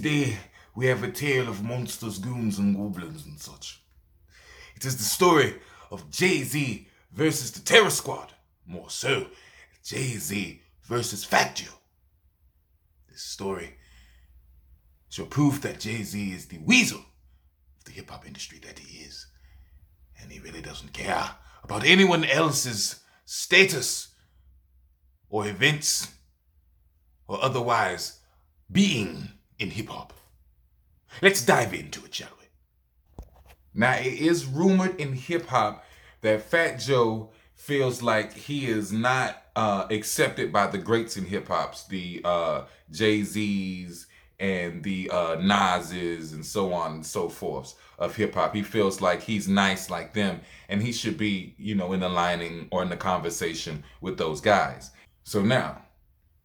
Today we have a tale of monsters, goons, and goblins and such. It is the story of Jay Z versus the Terror Squad. More so, Jay Z versus Fat Joe. This story shall prove that Jay Z is the weasel of the hip hop industry that he is. And he really doesn't care about anyone else's status or events or otherwise being in hip hop. Let's dive into it, shall we? Now, it is rumored in hip hop that Fat Joe feels like he is not uh, accepted by the greats in hip hops, the uh, Jay Z's and the uh, Nas's and so on and so forth of hip hop. He feels like he's nice like them and he should be, you know, in the lining or in the conversation with those guys. So now,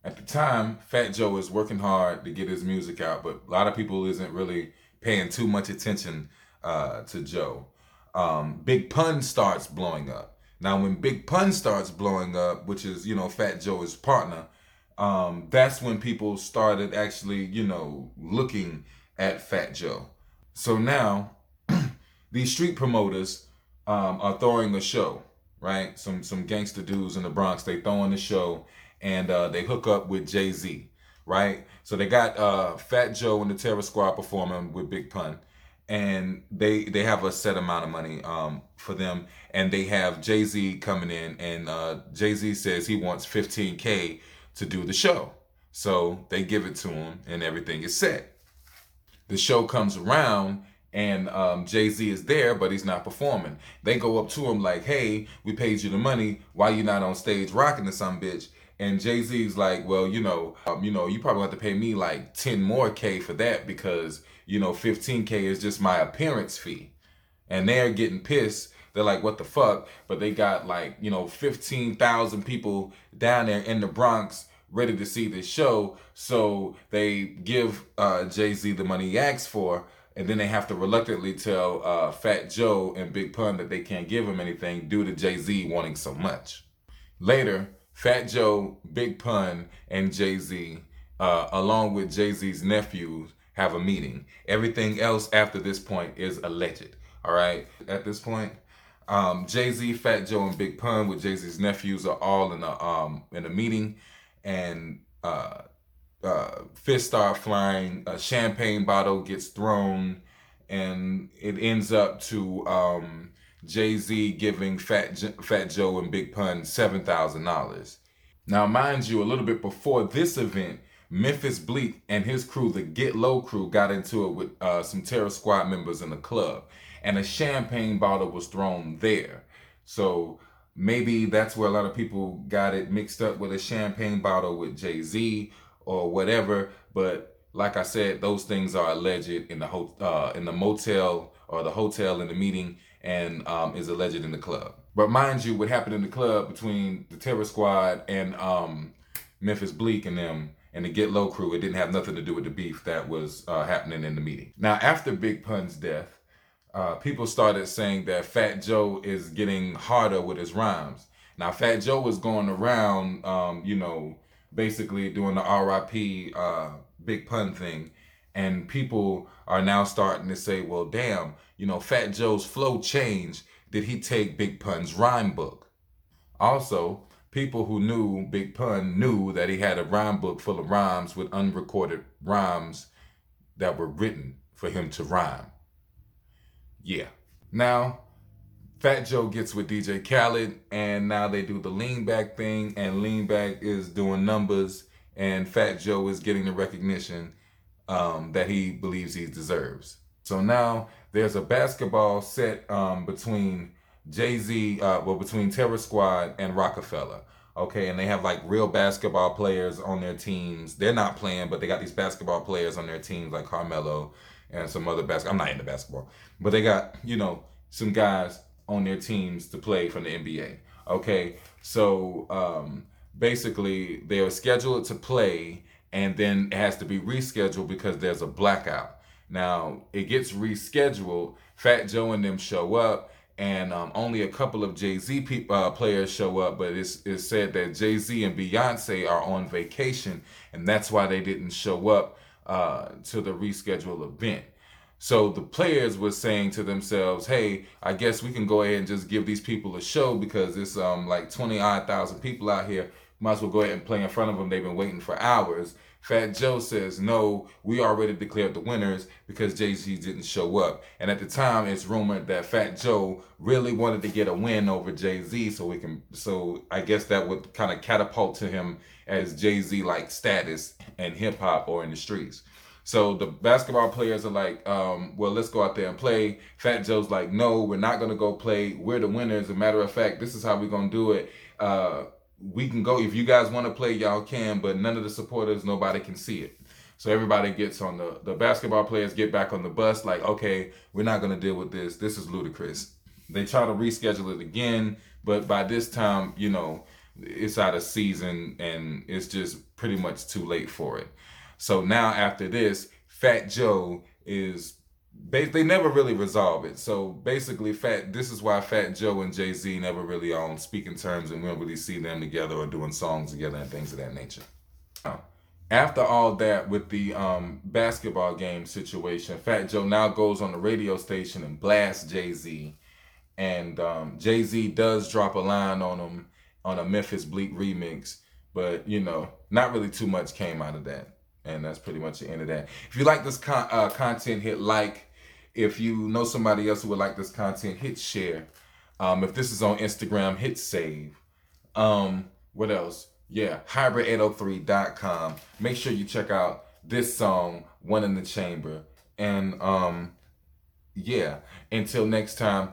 at the time, Fat Joe is working hard to get his music out, but a lot of people isn't really paying too much attention uh, to Joe. Um, Big Pun starts blowing up. Now, when Big Pun starts blowing up, which is you know Fat Joe's partner, um, that's when people started actually you know looking at Fat Joe. So now, these street promoters um, are throwing a show, right? Some some gangster dudes in the Bronx they throwing a show and uh, they hook up with Jay Z, right? So they got uh, Fat Joe and the Terror Squad performing with Big Pun, and they they have a set amount of money um, for them, and they have Jay Z coming in, and uh, Jay Z says he wants 15k to do the show, so they give it to him, and everything is set. The show comes around and um, Jay Z is there, but he's not performing. They go up to him like, "Hey, we paid you the money. Why you not on stage rocking to some bitch?" And Jay Z's like, well, you know, um, you know, you probably have to pay me like ten more k for that because you know, fifteen k is just my appearance fee, and they're getting pissed. They're like, what the fuck? But they got like you know, fifteen thousand people down there in the Bronx ready to see this show. So they give uh, Jay Z the money he asked for, and then they have to reluctantly tell uh, Fat Joe and Big Pun that they can't give him anything due to Jay Z wanting so much. Later, Fat Joe, Big Pun, and Jay Z, uh, along with Jay Z's nephews, have a meeting. Everything else after this point is alleged. All right. At this point, um, Jay Z, Fat Joe, and Big Pun with Jay Z's nephews are all in a um in a meeting, and uh, uh, fists start flying. A champagne bottle gets thrown, and it ends up to um Jay Z giving Fat Fat Joe and Big Pun seven thousand dollars. Now, mind you, a little bit before this event, Memphis Bleek and his crew, the Get Low crew, got into it with uh, some Terror Squad members in the club, and a champagne bottle was thrown there. So maybe that's where a lot of people got it mixed up with a champagne bottle with Jay Z or whatever. But like I said, those things are alleged in the ho- uh, in the motel or the hotel in the meeting and um, is alleged in the club. But mind you, what happened in the club between the Terror Squad and um, Memphis Bleek and them and the Get Low crew, it didn't have nothing to do with the beef that was uh, happening in the meeting. Now, after Big Pun's death, uh, people started saying that Fat Joe is getting harder with his rhymes. Now, Fat Joe was going around, um, you know, basically doing the RIP uh, Big Pun thing and people are now starting to say, well, damn, you know, Fat Joe's flow changed. Did he take Big Pun's rhyme book? Also, people who knew Big Pun knew that he had a rhyme book full of rhymes with unrecorded rhymes that were written for him to rhyme. Yeah. Now, Fat Joe gets with DJ Khaled, and now they do the lean back thing, and lean back is doing numbers, and Fat Joe is getting the recognition um, that he believes he deserves. So now there's a basketball set um, between Jay Z, uh, well, between Terror Squad and Roc-A-Fella. Okay, and they have like real basketball players on their teams. They're not playing, but they got these basketball players on their teams, like Carmelo and some other basketball. I'm not into basketball, but they got you know some guys on their teams to play from the NBA. Okay, so um, basically they are scheduled to play and then it has to be rescheduled because there's a blackout. Now it gets rescheduled. Fat Joe and them show up, and um, only a couple of Jay Z pe- uh, players show up. But it's, it's said that Jay Z and Beyonce are on vacation, and that's why they didn't show up uh, to the rescheduled event. So the players were saying to themselves, "Hey, I guess we can go ahead and just give these people a show because it's um like twenty odd thousand people out here. Might as well go ahead and play in front of them. They've been waiting for hours." Fat Joe says, "No, we already declared the winners because Jay Z didn't show up." And at the time, it's rumored that Fat Joe really wanted to get a win over Jay Z, so we can. So I guess that would kind of catapult to him as Jay Z like status in hip hop or in the streets. So the basketball players are like, um, well, let's go out there and play. Fat Joe's like, no, we're not gonna go play. We're the winners. As a matter of fact, this is how we're gonna do it. Uh, we can go if you guys want to play, y'all can, but none of the supporters, nobody can see it. So everybody gets on the the basketball players get back on the bus, like, okay, we're not gonna deal with this. This is ludicrous. They try to reschedule it again, but by this time, you know, it's out of season and it's just pretty much too late for it. So now after this, Fat Joe is they never really resolve it. So basically, Fat. This is why Fat Joe and Jay Z never really on speaking terms, and we don't really see them together or doing songs together and things of that nature. After all that, with the um, basketball game situation, Fat Joe now goes on the radio station and blasts Jay Z, and um, Jay Z does drop a line on him on a Memphis Bleek remix, but you know, not really too much came out of that. And that's pretty much the end of that. If you like this con- uh, content, hit like. If you know somebody else who would like this content, hit share. Um, if this is on Instagram, hit save. Um, what else? Yeah, hybrid803.com. Make sure you check out this song, One in the Chamber. And um, yeah, until next time,